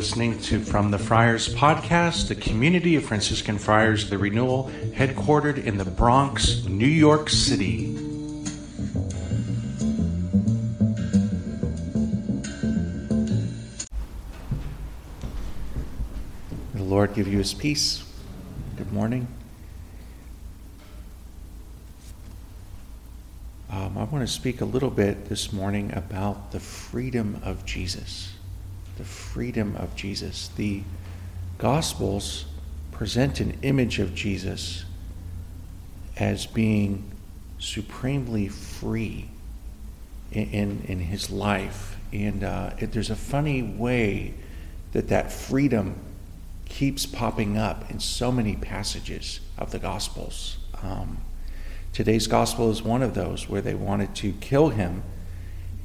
listening to From the Friars podcast, the community of Franciscan Friars the Renewal, headquartered in the Bronx, New York City. The Lord give you his peace. Good morning. Um, I want to speak a little bit this morning about the freedom of Jesus the freedom of Jesus. The Gospels present an image of Jesus as being supremely free in, in, in his life. And uh, it, there's a funny way that that freedom keeps popping up in so many passages of the Gospels. Um, today's Gospel is one of those where they wanted to kill him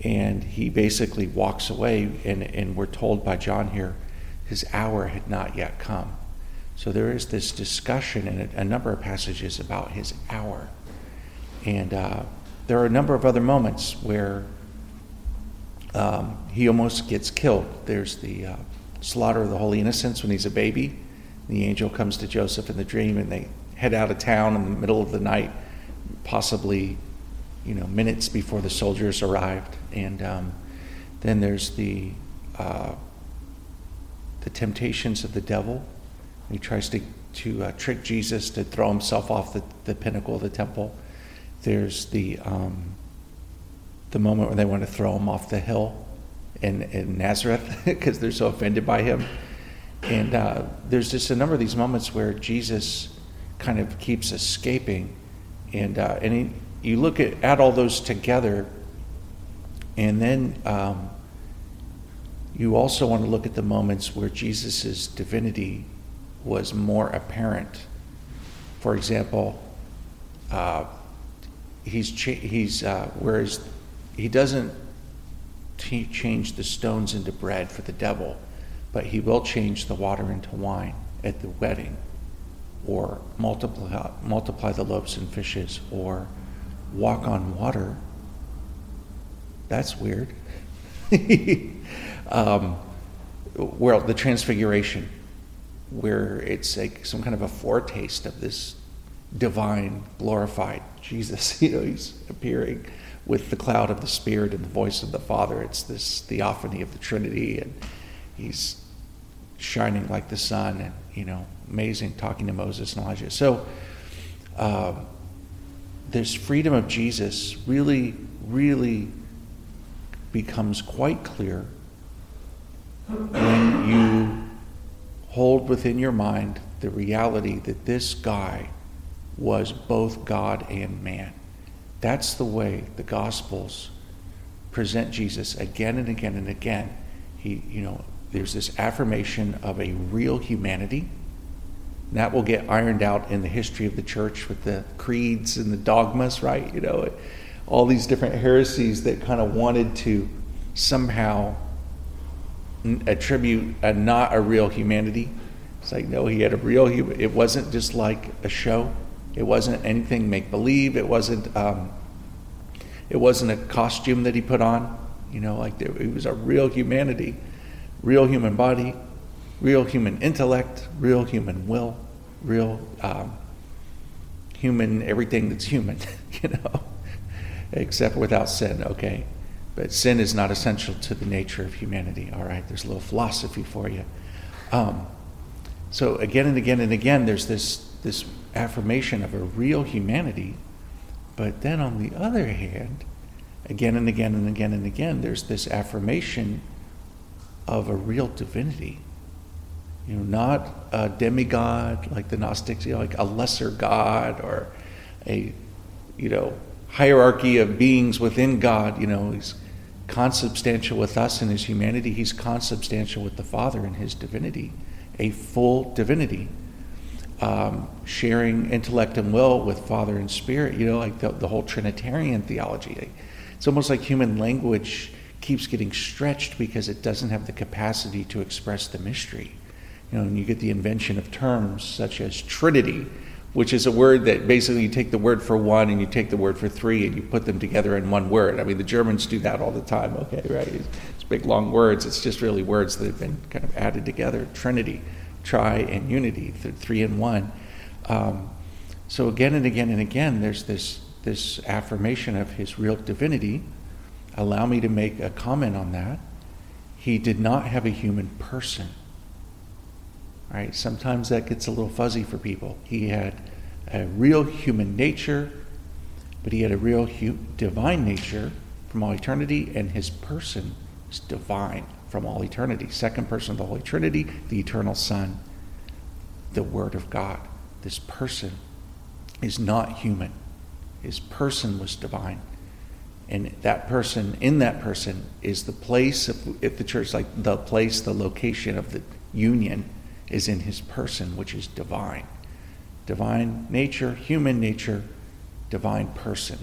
and he basically walks away, and, and we're told by John here, his hour had not yet come. So there is this discussion in a, number of passages about his hour. And uh, there are a number of other moments where um, he almost gets killed. There's the uh, slaughter of the holy innocents when he's a baby. The angel comes to Joseph in the dream, and they head out of town in the middle of the night, possibly you know, minutes before the soldiers arrived. And um, then there's the, uh, the temptations of the devil. He tries to, to uh, trick Jesus to throw himself off the, the pinnacle of the temple. There's the, um, the moment when they want to throw him off the hill in, in Nazareth because they're so offended by him. And uh, there's just a number of these moments where Jesus kind of keeps escaping. And, uh, and he, you look at add all those together, and then um, you also want to look at the moments where Jesus' divinity was more apparent. For example, uh, he's cha- he's uh, whereas he doesn't t- change the stones into bread for the devil, but he will change the water into wine at the wedding, or multiply multiply the loaves and fishes, or walk on water. That's weird. um, well, the transfiguration, where it's like some kind of a foretaste of this divine, glorified Jesus. You know, he's appearing with the cloud of the Spirit and the voice of the Father. It's this theophany of the Trinity, and he's shining like the sun, and you know, amazing, talking to Moses and Elijah. So. Um, this freedom of Jesus really, really becomes quite clear when you hold within your mind the reality that this guy was both God and man. That's the way the Gospels present Jesus again and again and again. He, you know, there's this affirmation of a real humanity that will get ironed out in the history of the church with the creeds and the dogmas, right? You know, all these different heresies that kind of wanted to somehow attribute a not a real humanity. It's like, no, he had a real human. It wasn't just like a show. It wasn't anything make believe. It wasn't. Um, it wasn't a costume that he put on. You know, like there, it was a real humanity, real human body, real human intellect, real human will, real um, human everything that's human, you know, except without sin, okay? But sin is not essential to the nature of humanity, all right? There's a little philosophy for you. Um, so again and again and again, there's this, this affirmation of a real humanity, but then on the other hand, again and again and again and again, there's this affirmation of a real divinity you know, not a demigod like the Gnostics, you know, like a lesser God or a, you know, hierarchy of beings within God. You know, he's consubstantial with us in his humanity. He's consubstantial with the Father in his divinity, a full divinity, um, sharing intellect and will with Father and Spirit. You know, like the, the whole Trinitarian theology. It's almost like human language keeps getting stretched because it doesn't have the capacity to express the mystery. You know, and you get the invention of terms such as Trinity, which is a word that basically you take the word for one and you take the word for three and you put them together in one word. I mean, the Germans do that all the time, okay, right? It's big long words. It's just really words that have been kind of added together. Trinity, tri and unity, three in one. Um, so again and again and again, there's this this affirmation of his real divinity. Allow me to make a comment on that. He did not have a human person. Sometimes that gets a little fuzzy for people. He had a real human nature, but he had a real hu- divine nature from all eternity, and his person is divine from all eternity. Second person of the Holy Trinity, the eternal Son, the Word of God. This person is not human. His person was divine. And that person, in that person, is the place, of, if the church, like the place, the location of the union is in his person, which is divine. Divine nature, human nature, divine person.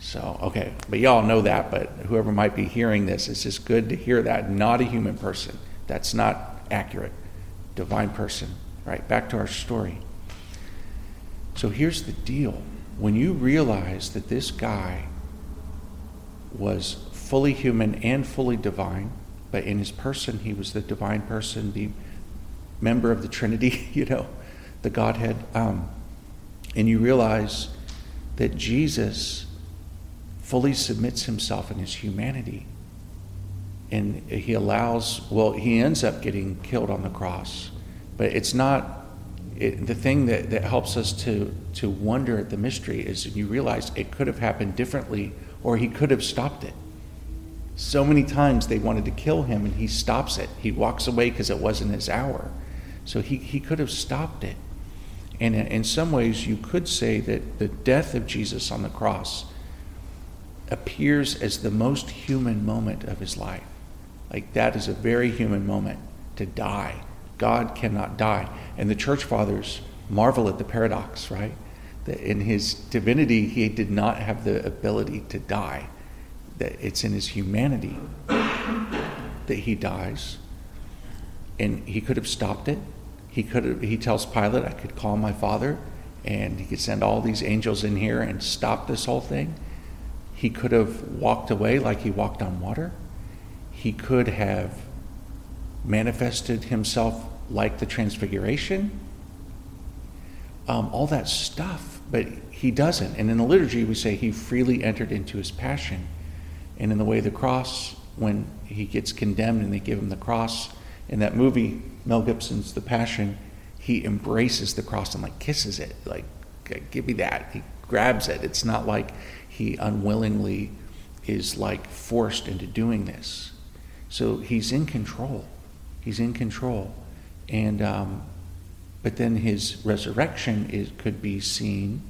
So, okay, but y'all know that, but whoever might be hearing this, it's just good to hear that. Not a human person. That's not accurate. Divine person. Right, back to our story. So here's the deal. When you realize that this guy was fully human and fully divine, but in his person, he was the divine person, the member of the Trinity, you know, the Godhead. Um, and you realize that Jesus fully submits himself in his humanity. And he allows, well, he ends up getting killed on the cross. But it's not, it, the thing that, that helps us to, to wonder at the mystery is you realize it could have happened differently or he could have stopped it. So many times they wanted to kill him and he stops it. He walks away because it wasn't his hour. So he, he could have stopped it. And in some ways, you could say that the death of Jesus on the cross appears as the most human moment of his life. Like that is a very human moment to die. God cannot die. And the church fathers marvel at the paradox, right? That in his divinity, he did not have the ability to die. That it's in his humanity that he dies. And he could have stopped it. He could have, he tells Pilate, I could call my father and he could send all these angels in here and stop this whole thing. He could have walked away like he walked on water. He could have manifested himself like the transfiguration. Um, all that stuff, but he doesn't. And in the liturgy, we say he freely entered into his passion. And in the way of the cross, when he gets condemned and they give him the cross, in that movie, Mel Gibson's The Passion, he embraces the cross and like kisses it, like, give me that. He grabs it. It's not like he unwillingly is like forced into doing this. So he's in control. He's in control. And, um, but then his resurrection is, could be seen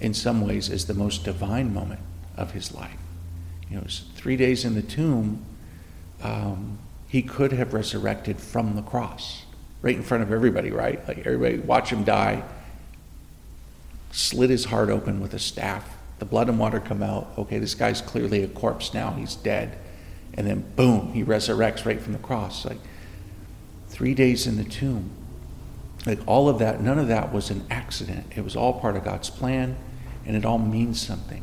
in some ways as the most divine moment of his life. You know, three days in the tomb. Um, he could have resurrected from the cross, right in front of everybody, right? Like everybody watch him die, slit his heart open with a staff. The blood and water come out. Okay, this guy's clearly a corpse now. He's dead. And then boom, he resurrects right from the cross. Like three days in the tomb. Like all of that, none of that was an accident. It was all part of God's plan, and it all means something.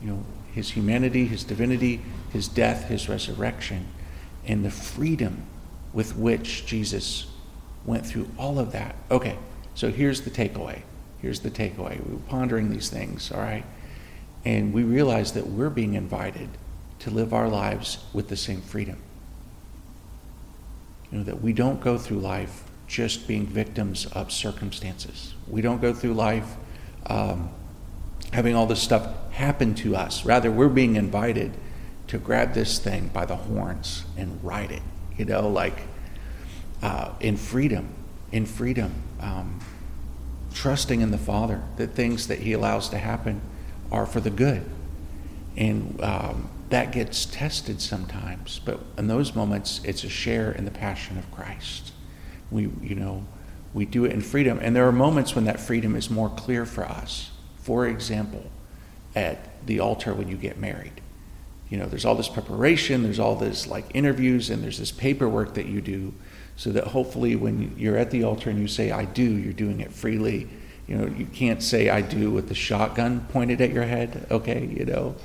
You know, his humanity, his divinity, his death, his resurrection and the freedom with which Jesus went through all of that. Okay, so here's the takeaway. Here's the takeaway. We were pondering these things, all right? And we realize that we're being invited to live our lives with the same freedom. You know, that we don't go through life just being victims of circumstances. We don't go through life um, having all this stuff happen to us. Rather, we're being invited to grab this thing by the horns and ride it, you know, like uh, in freedom, in freedom, um, trusting in the Father that things that He allows to happen are for the good. And um, that gets tested sometimes, but in those moments, it's a share in the passion of Christ. We, you know, we do it in freedom. And there are moments when that freedom is more clear for us. For example, at the altar when you get married you know, there's all this preparation, there's all this like interviews, and there's this paperwork that you do so that hopefully when you're at the altar and you say, I do, you're doing it freely. You know, you can't say, I do with the shotgun pointed at your head, okay, you know.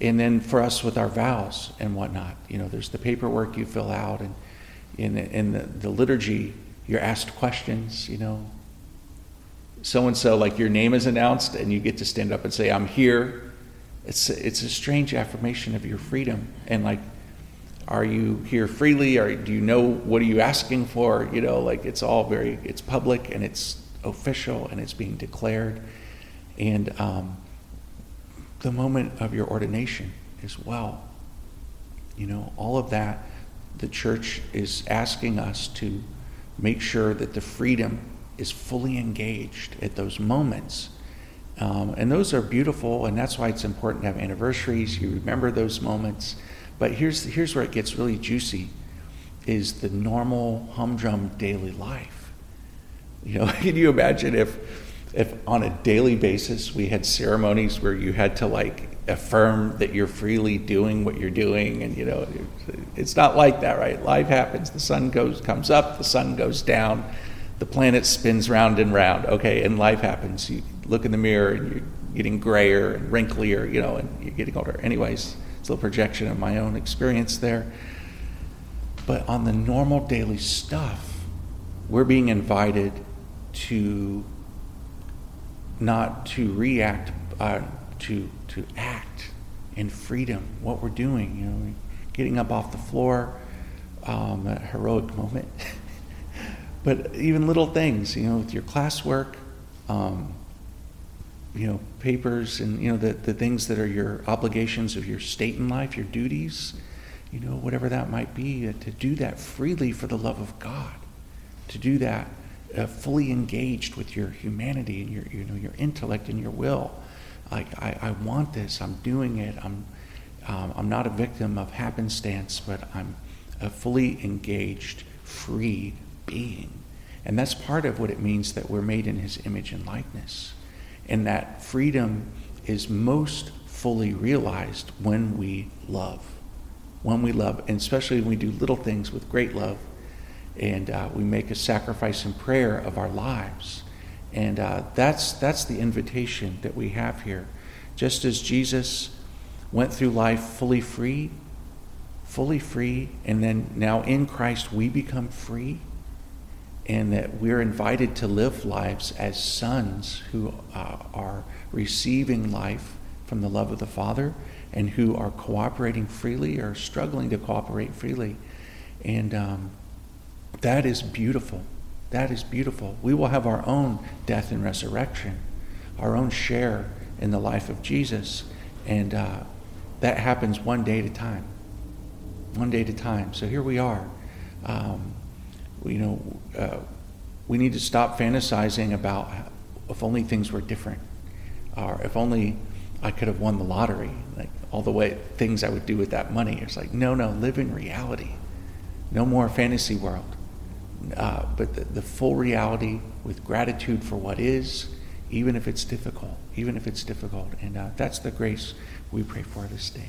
and then for us with our vows and whatnot, you know, there's the paperwork you fill out, and in, in the, the liturgy, you're asked questions, you know. So and so, like your name is announced, and you get to stand up and say, I'm here. It's, it's a strange affirmation of your freedom. And like, are you here freely? Or do you know what are you asking for? You know, like it's all very, it's public and it's official and it's being declared. And um, the moment of your ordination as well. You know, all of that, the church is asking us to make sure that the freedom is fully engaged at those moments. Um, and those are beautiful, and that's why it's important to have anniversaries. You remember those moments. But here's, here's where it gets really juicy is the normal humdrum daily life. You know, can you imagine if if on a daily basis we had ceremonies where you had to like affirm that you're freely doing what you're doing? And you know it's not like that right? Life happens. The sun goes comes up. The sun goes down. The planet spins round and round. Okay and life happens. You look in the mirror and you're getting grayer and wrinklier you know and you're getting older anyways it's a little projection of my own experience there but on the normal daily stuff we're being invited to not to react, uh, to, to act in freedom, what we're doing, you know, getting up off the floor, um, a heroic moment. but even little things, you know, with your classwork, um, you know, papers and, you know, the, the things that are your obligations of your state in life, your duties, you know, whatever that might be, uh, to do that freely for the love of God, to do that uh, fully engaged with your humanity and your, you know, your intellect and your will. Like, I, I want this, I'm doing it, I'm, um, I'm not a victim of happenstance, but I'm a fully engaged, free being. And that's part of what it means that we're made in his image and likeness. And that freedom is most fully realized when we love. When we love, and especially when we do little things with great love and uh, we make a sacrifice in prayer of our lives. And uh, that's, that's the invitation that we have here. Just as Jesus went through life fully free, fully free, and then now in Christ we become free, and that we're invited to live lives as sons who uh, are receiving life from the love of the Father and who are cooperating freely or struggling to cooperate freely. And um, that is beautiful. That is beautiful. We will have our own death and resurrection, our own share in the life of Jesus. And uh, that happens one day at a time. One day at a time. So here we are. Um, you know, uh, we need to stop fantasizing about if only things were different, or if only I could have won the lottery, like all the way things I would do with that money. It's like, no, no, live in reality. No more fantasy world uh, but the, the full reality with gratitude for what is, even if it's difficult, even if it's difficult. And uh, that's the grace we pray for this day.